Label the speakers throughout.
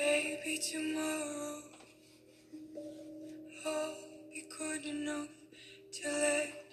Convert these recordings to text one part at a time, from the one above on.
Speaker 1: maybe tomorrow. I'll be good enough to let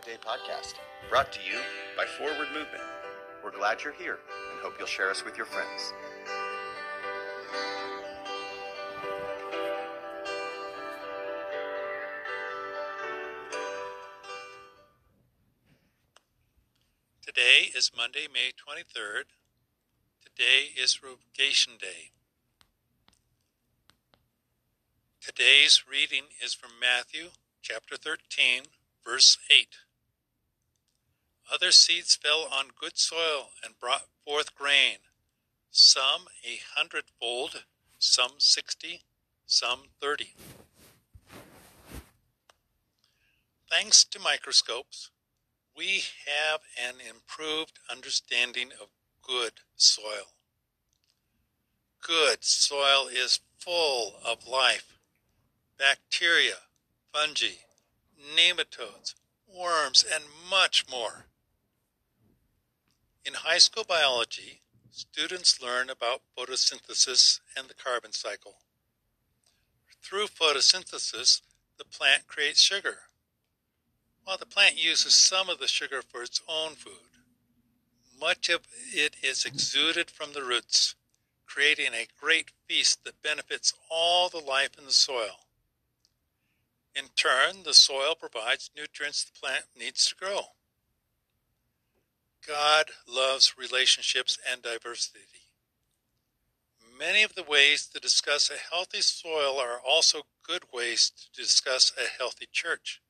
Speaker 2: by Day podcast, brought to you by Forward Movement. We're glad you're here and hope you'll share us with your friends.
Speaker 3: Today is Monday, May 23rd. Today is Rogation Day. Today's reading is from Matthew chapter 13, verse 8. Other seeds fell on good soil and brought forth grain, some a hundredfold, some sixty, some thirty. Thanks to microscopes, we have an improved understanding of good soil. Good soil is full of life bacteria, fungi, nematodes, worms, and much more. In high school biology, students learn about photosynthesis and the carbon cycle. Through photosynthesis, the plant creates sugar, while the plant uses some of the sugar for its own food. Much of it is exuded from the roots, creating a great feast that benefits all the life in the soil. In turn, the soil provides nutrients the plant needs to grow. God loves relationships and diversity. Many of the ways to discuss a healthy soil are also good ways to discuss a healthy church.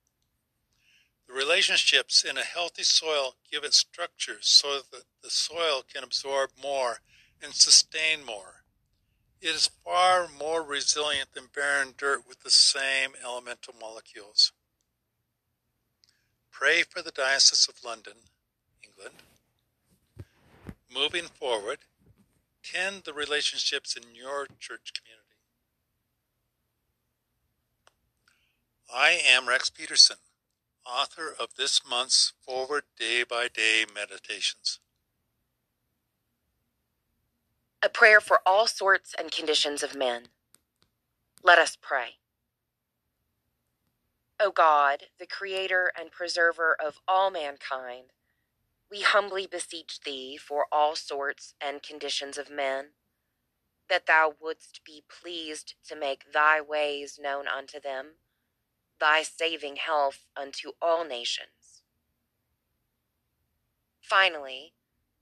Speaker 3: The relationships in a healthy soil give it structure so that the soil can absorb more and sustain more. It is far more resilient than barren dirt with the same elemental molecules. Pray for the Diocese of London, England. Moving forward, tend the relationships in your church community. I am Rex Peterson, author of this month's Forward Day by Day Meditations.
Speaker 4: A prayer for all sorts and conditions of men. Let us pray. O God, the creator and preserver of all mankind, we humbly beseech thee for all sorts and conditions of men, that thou wouldst be pleased to make thy ways known unto them, thy saving health unto all nations. Finally,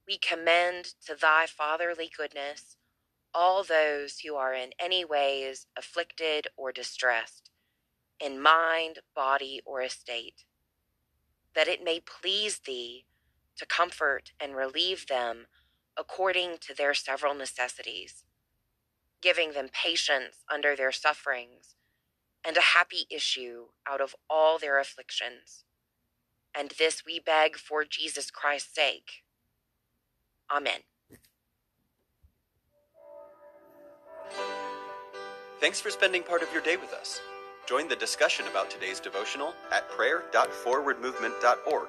Speaker 4: we commend to thy fatherly goodness all those who are in any ways afflicted or distressed, in mind, body, or estate, that it may please thee to comfort and relieve them according to their several necessities, giving them patience under their sufferings and a happy issue out of all their afflictions. And this we beg for Jesus Christ's sake. Amen.
Speaker 2: Thanks for spending part of your day with us. Join the discussion about today's devotional at prayer.forwardmovement.org,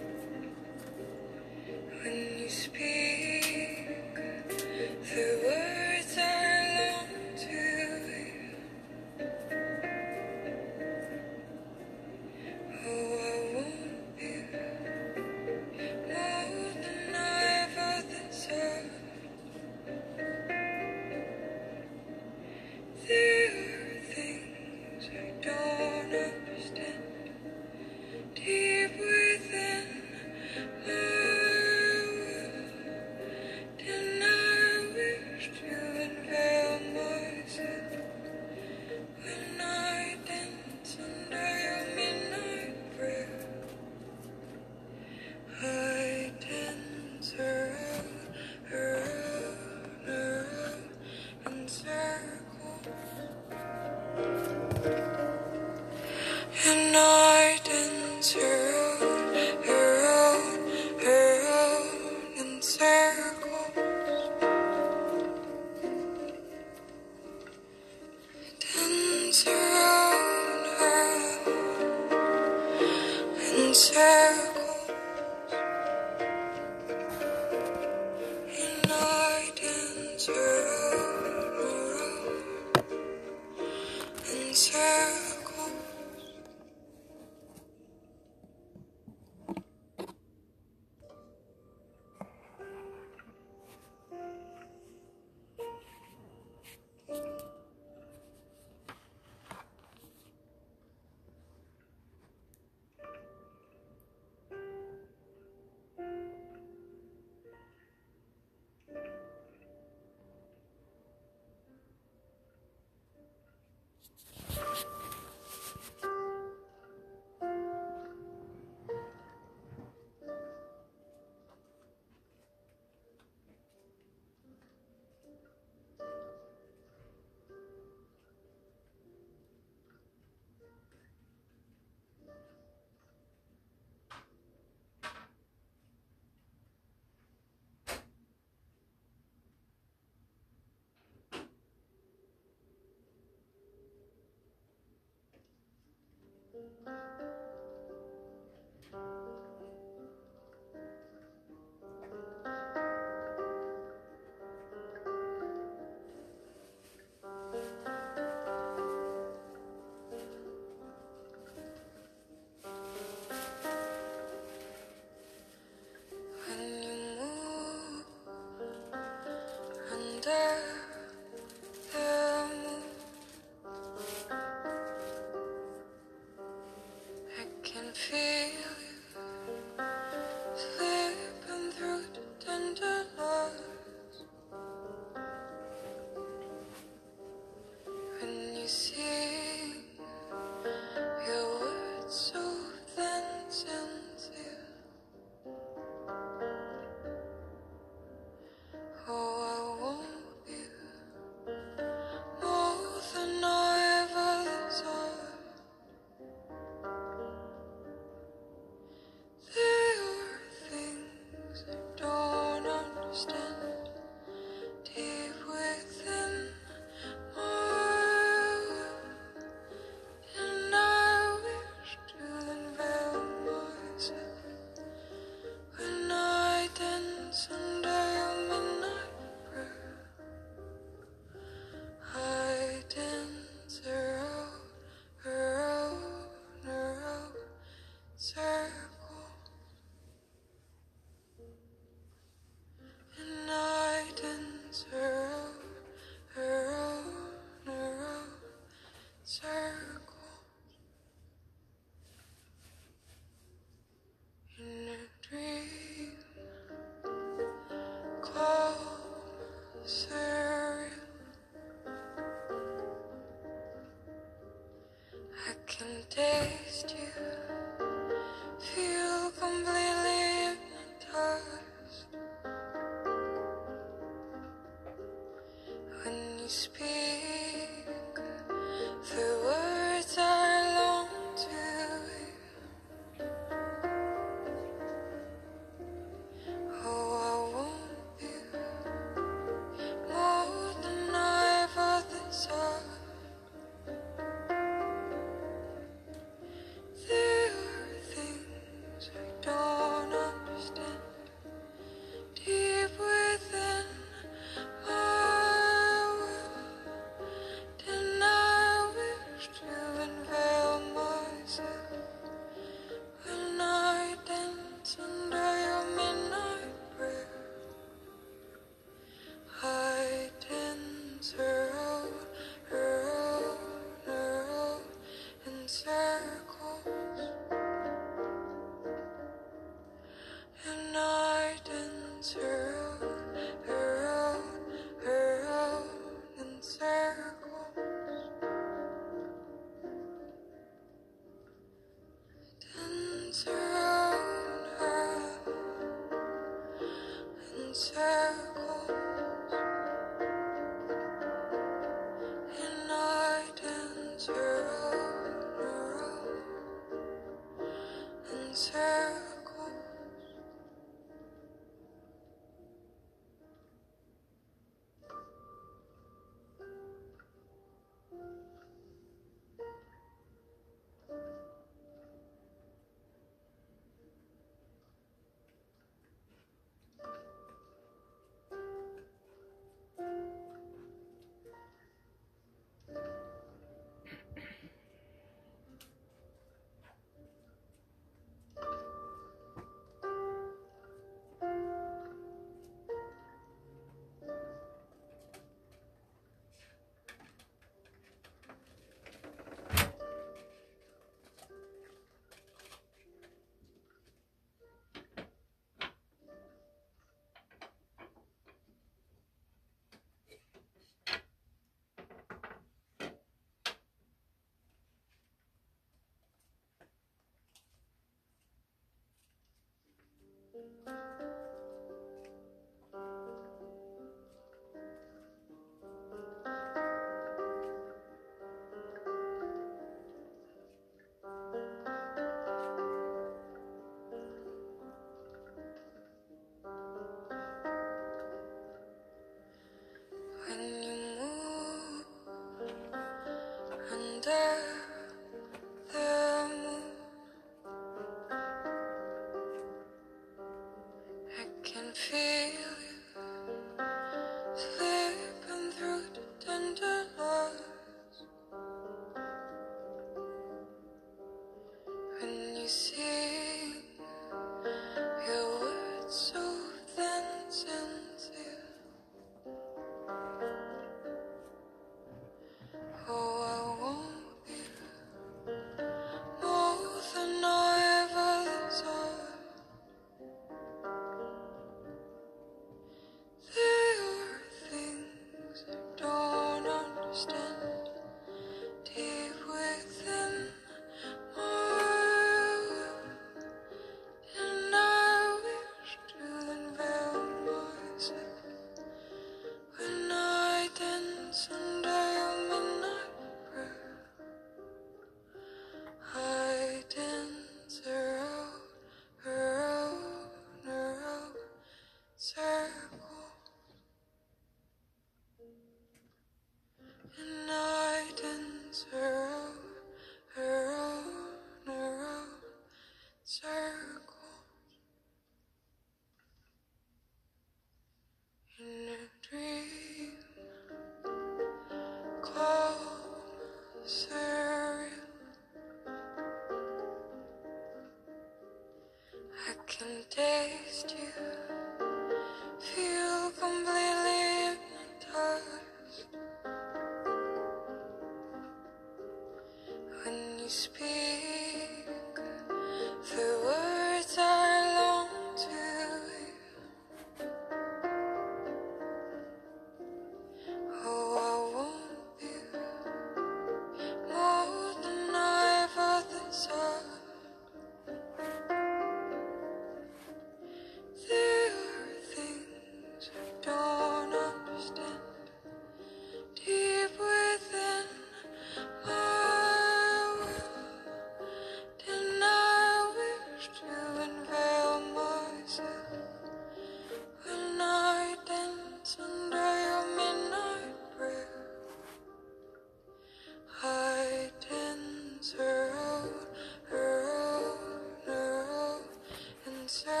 Speaker 1: In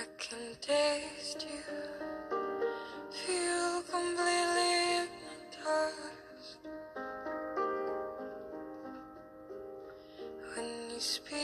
Speaker 1: I can taste you, feel completely when you speak.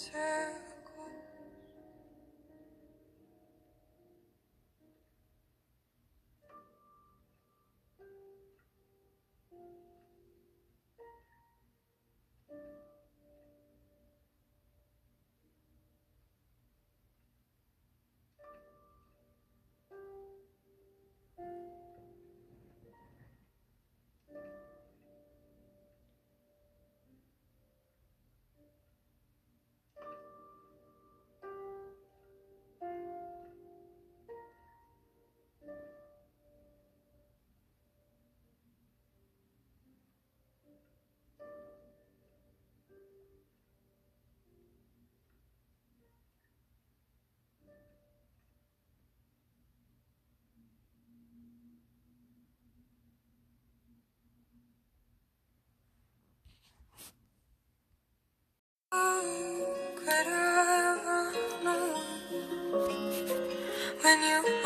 Speaker 1: Circles. When you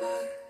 Speaker 1: in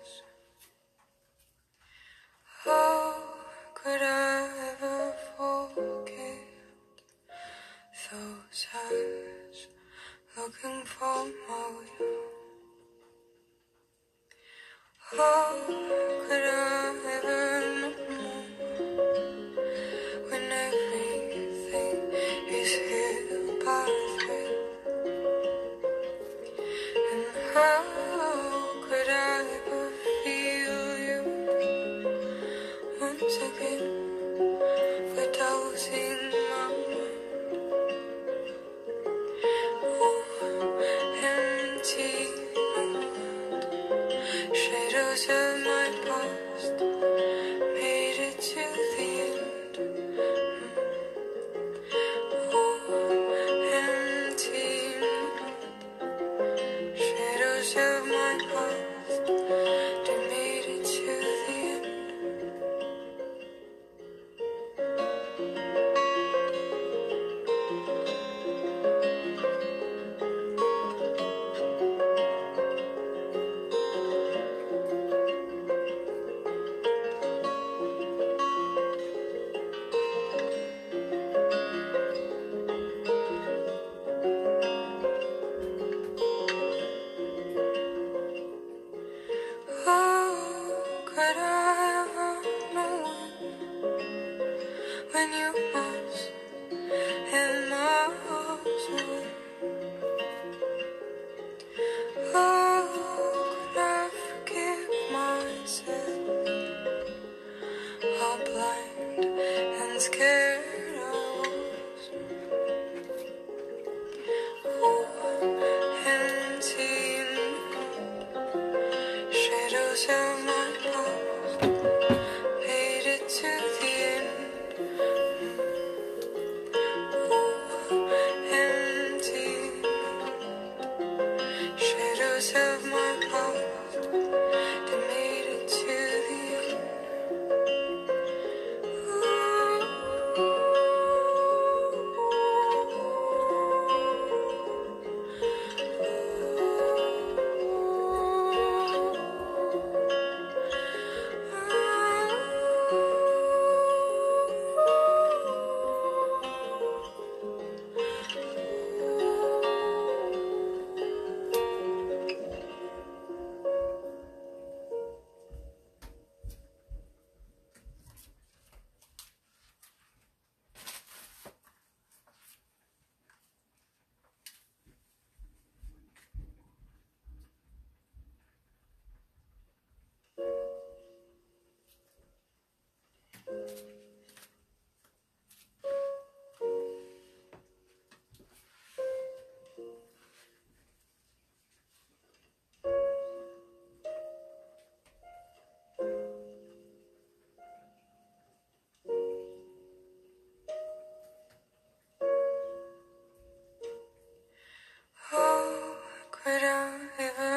Speaker 1: But I. even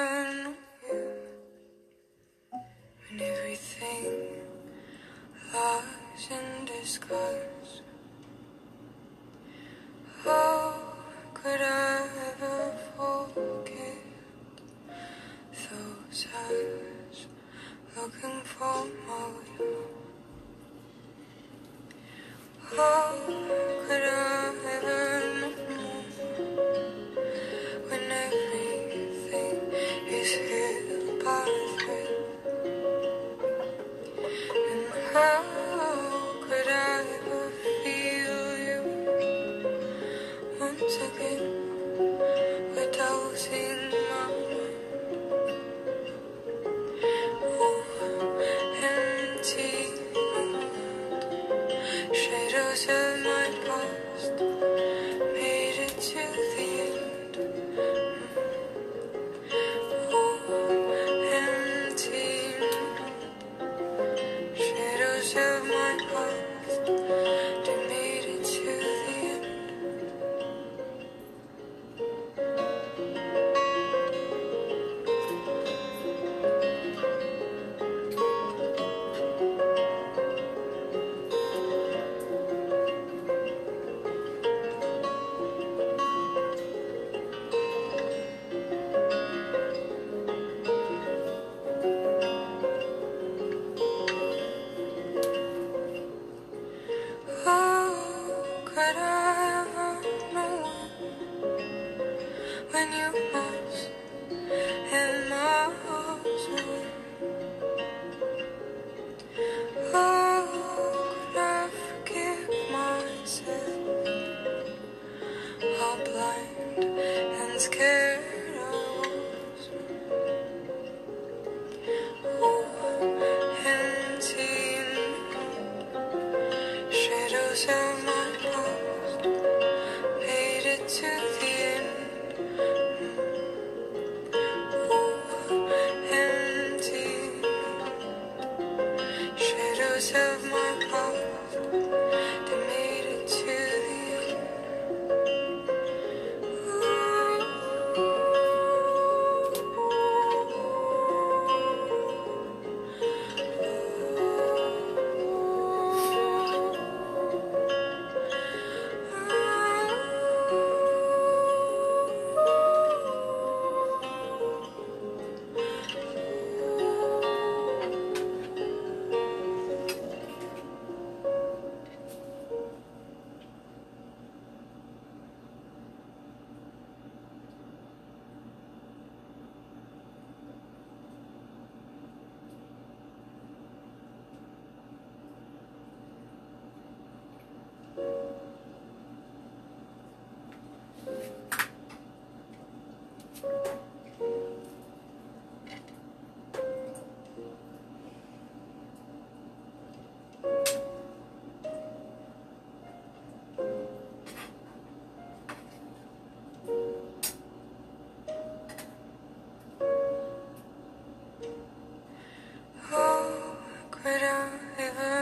Speaker 1: could I ever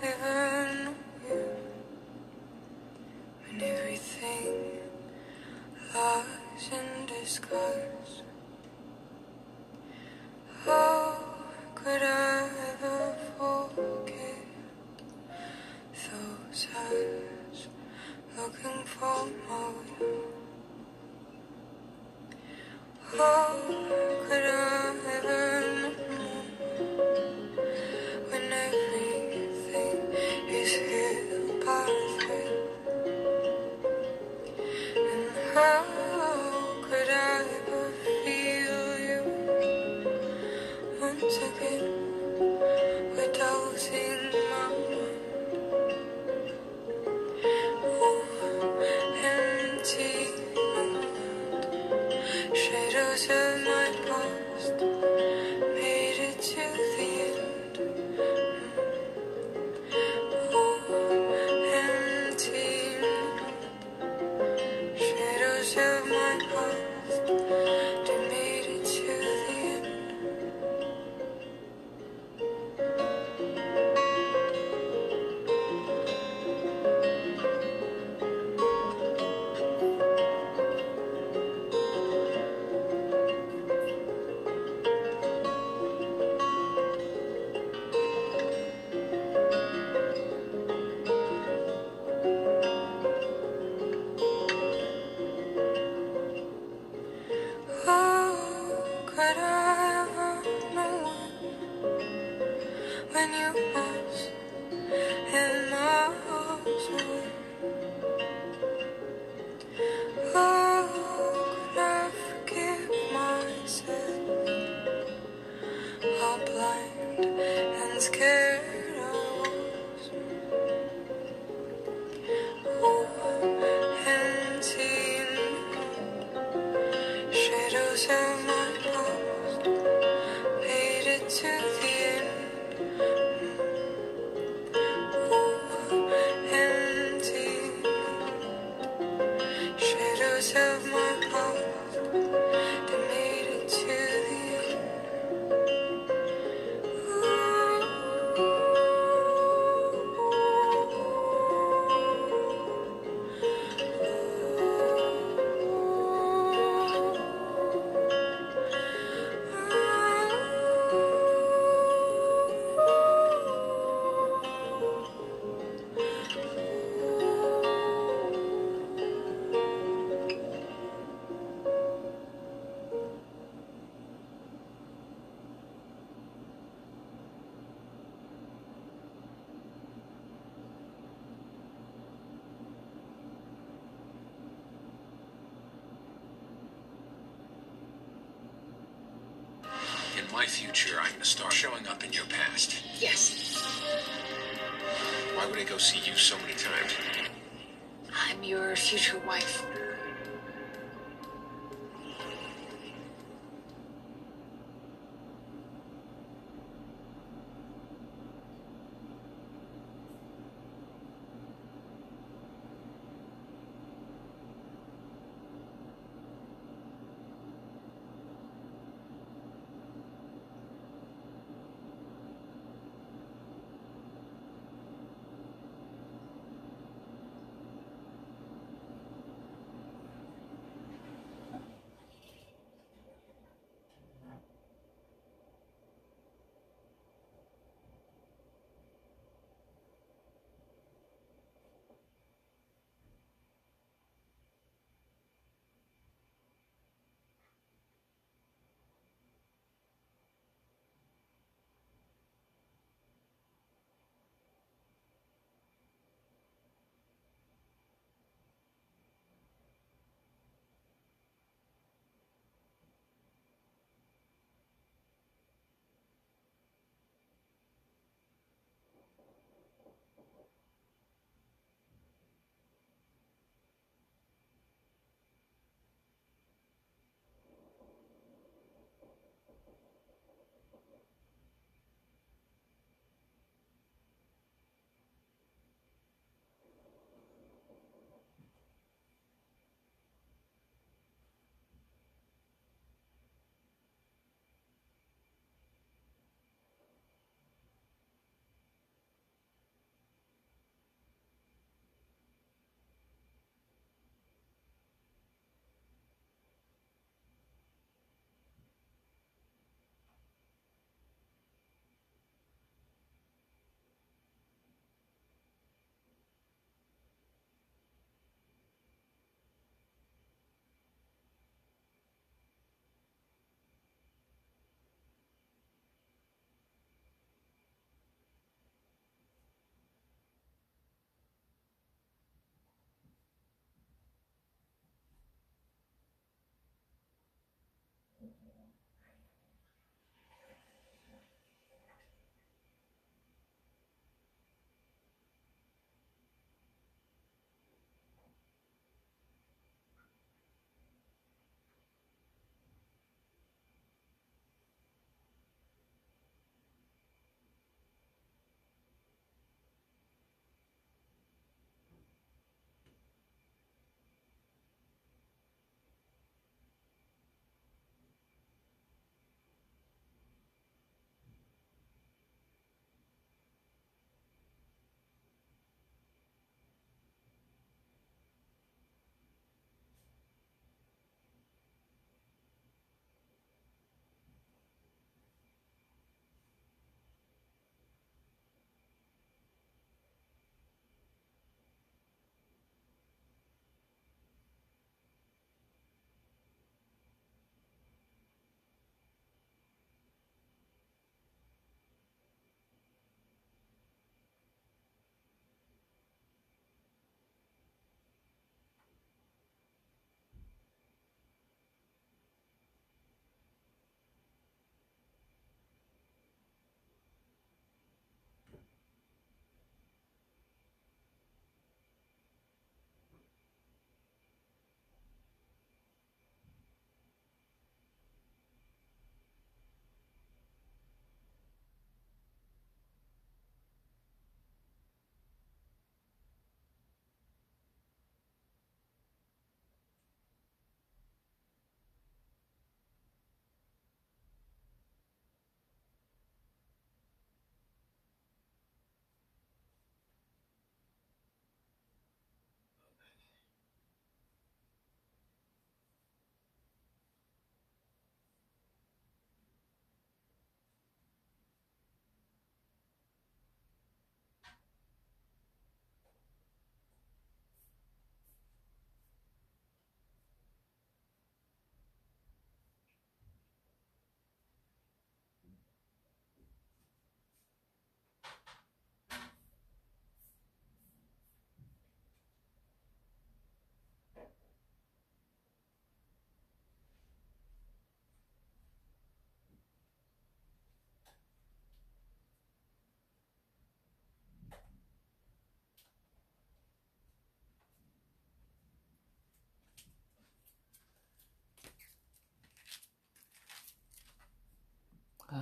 Speaker 1: I
Speaker 5: future, I'm gonna start showing up in your past.
Speaker 6: Yes,
Speaker 5: Why would I go see you so many times?
Speaker 6: I'm your future wife.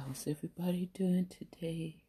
Speaker 1: How's everybody doing today?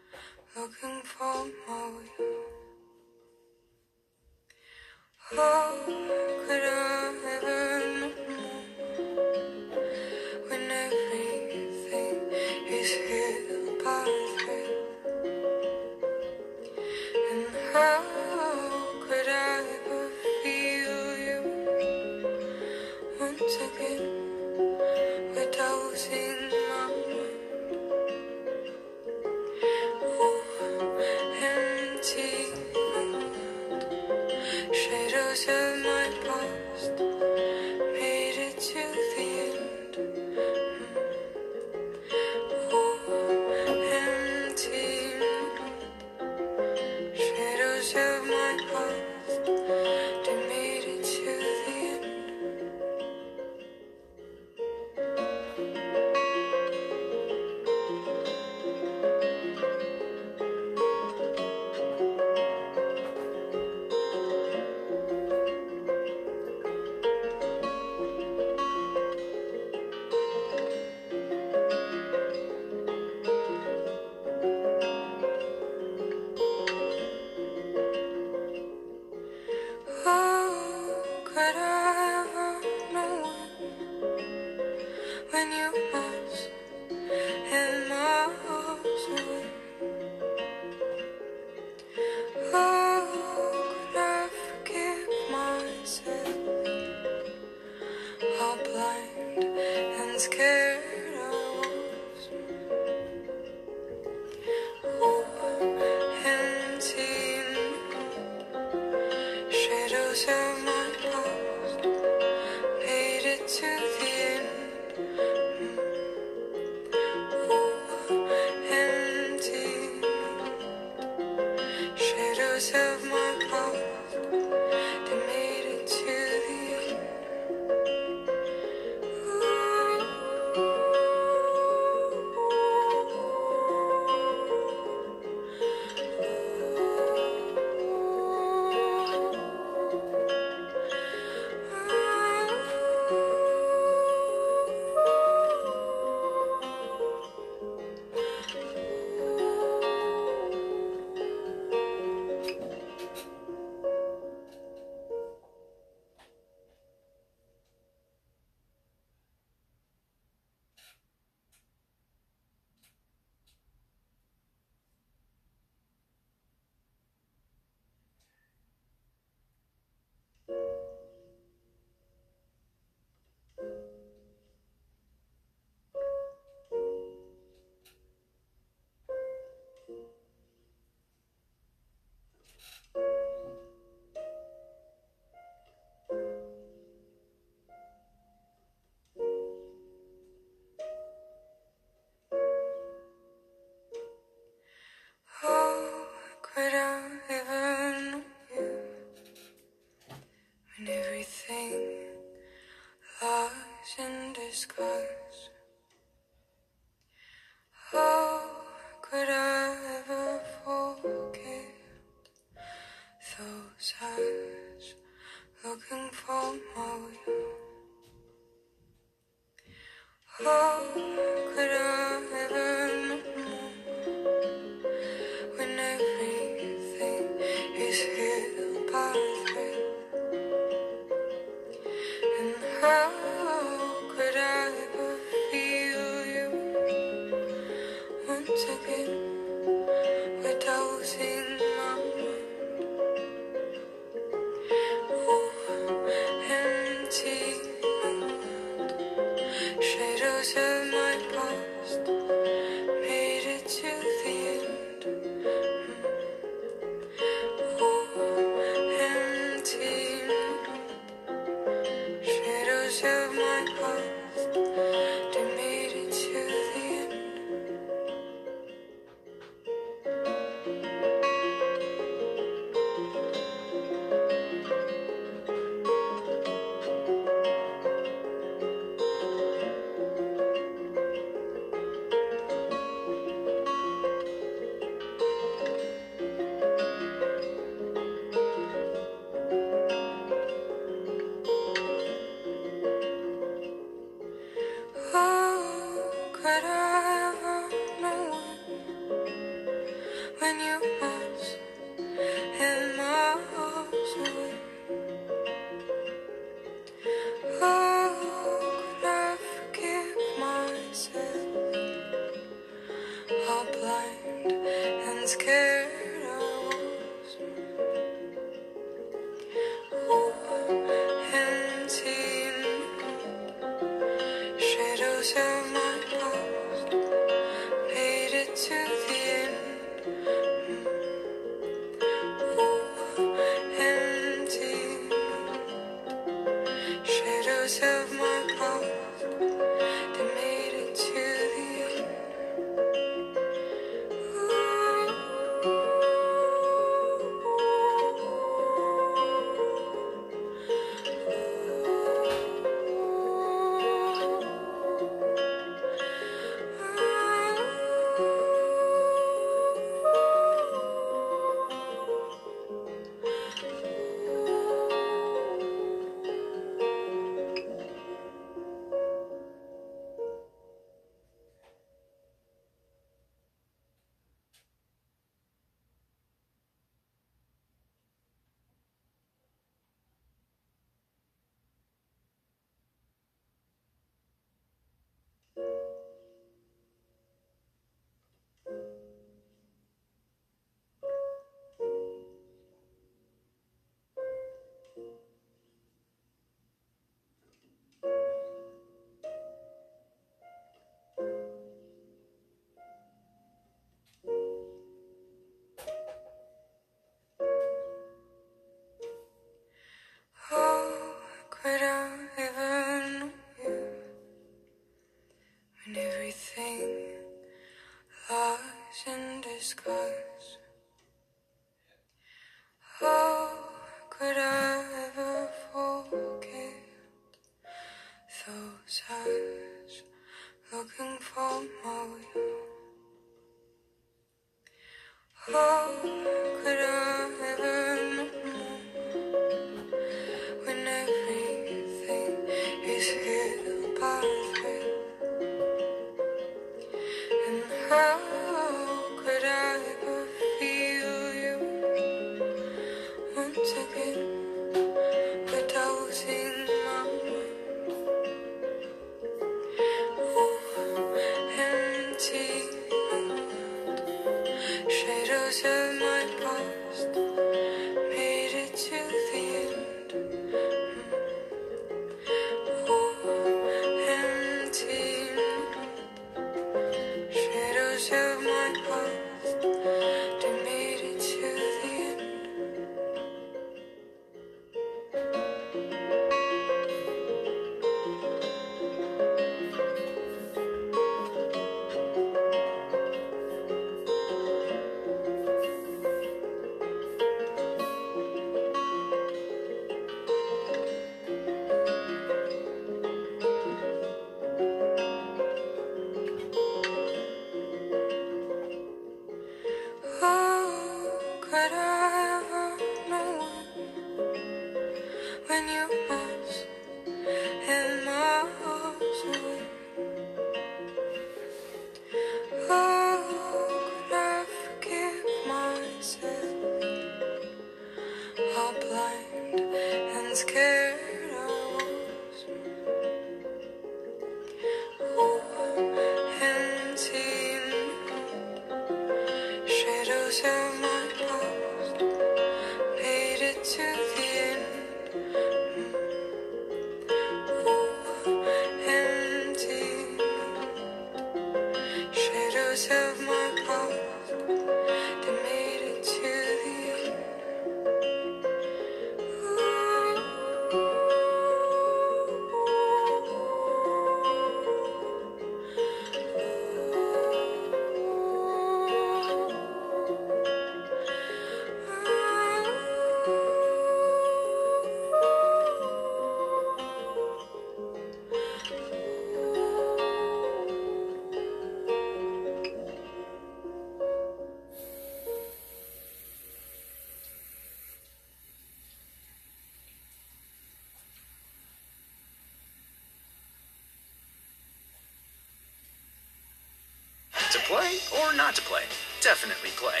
Speaker 1: play or not to play, definitely play.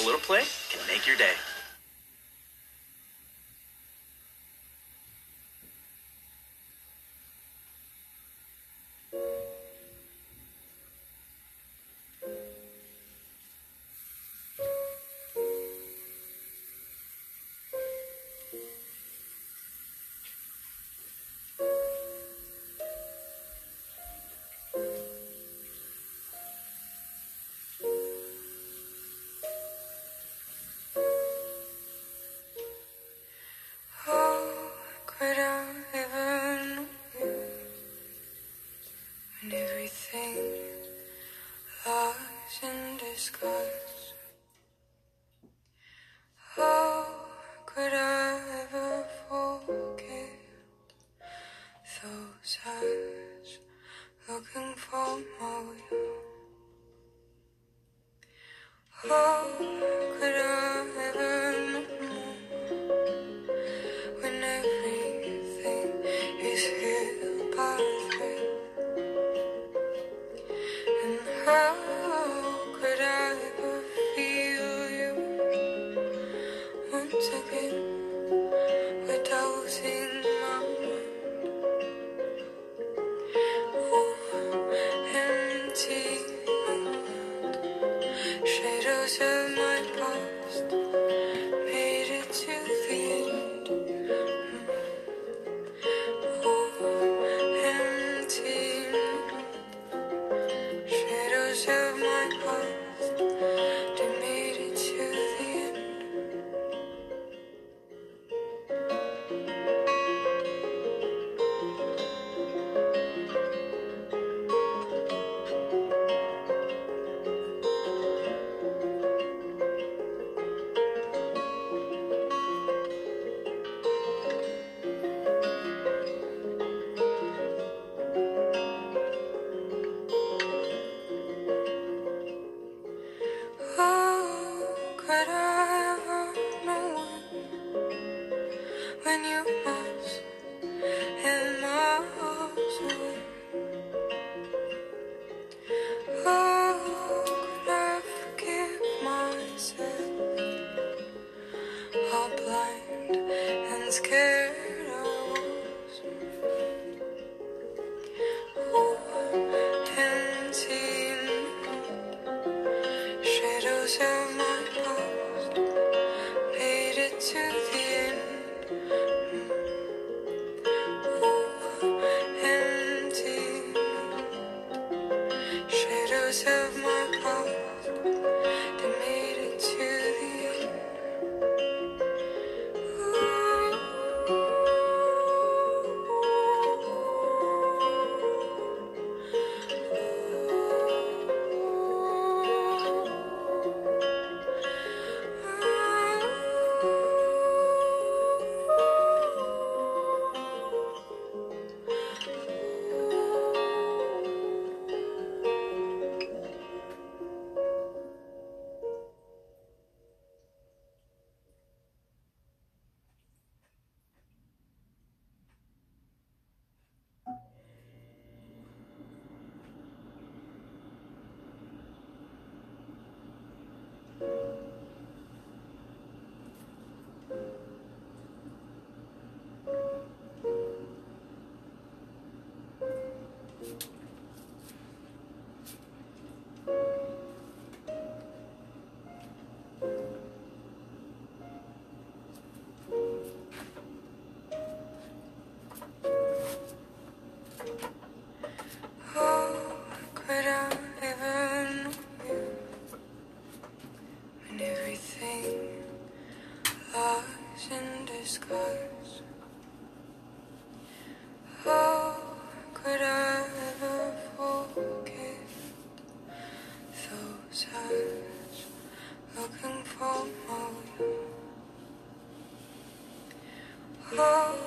Speaker 1: A little play can make your day.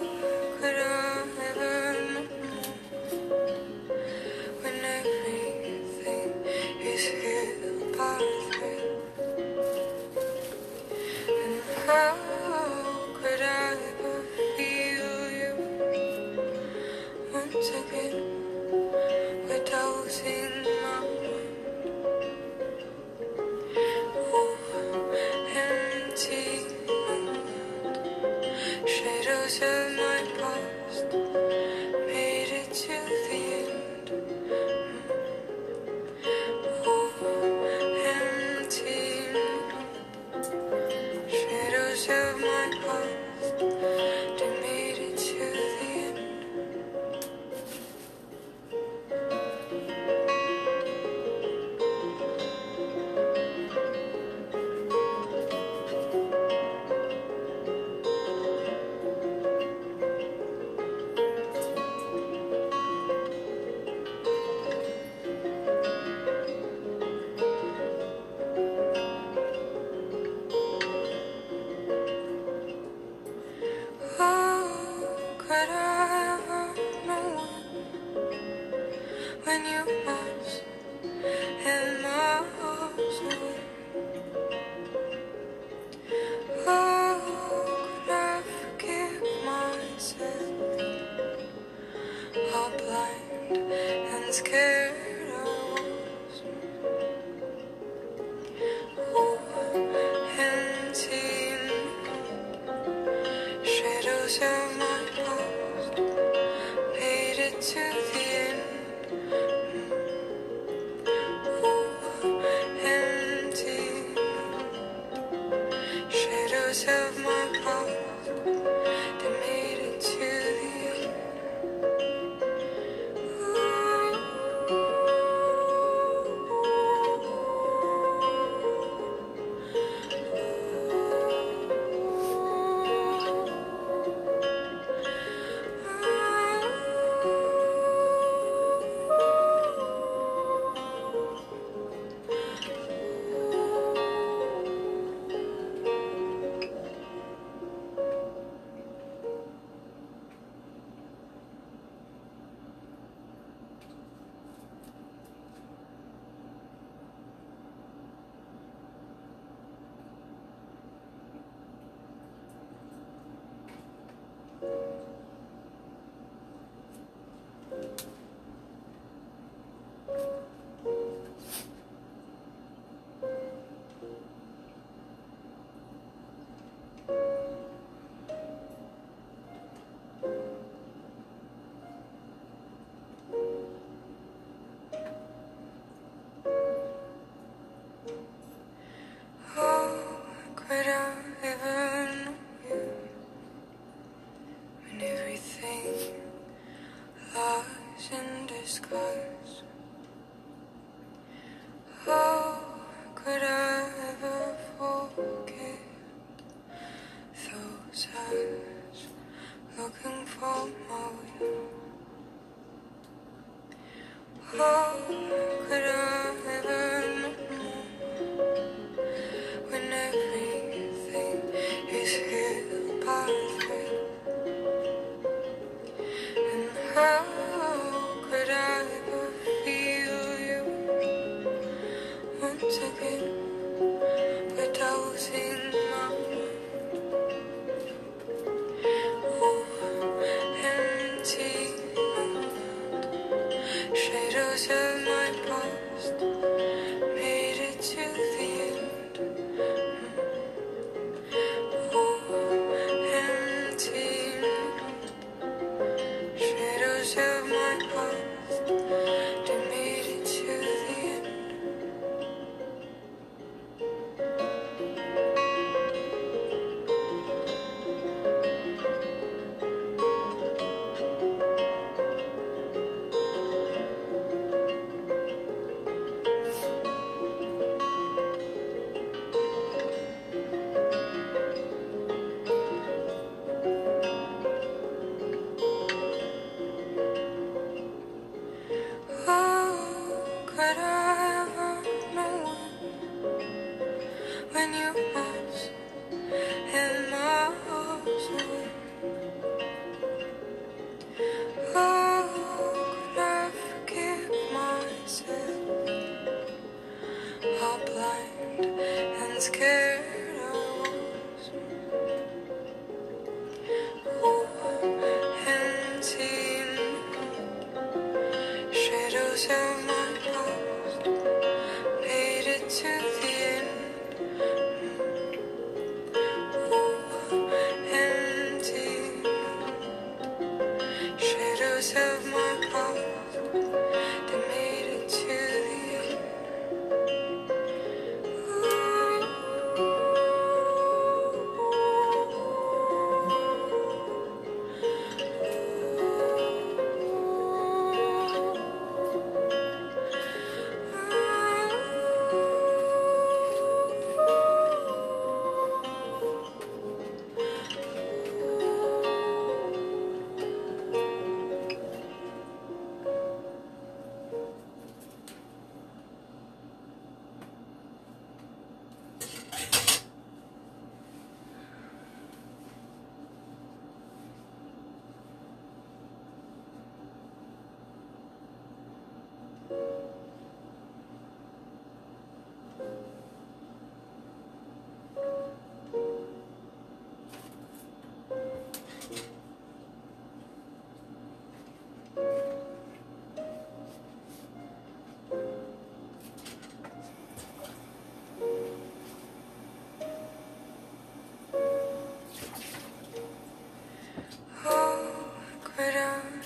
Speaker 7: Thank you.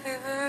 Speaker 1: river.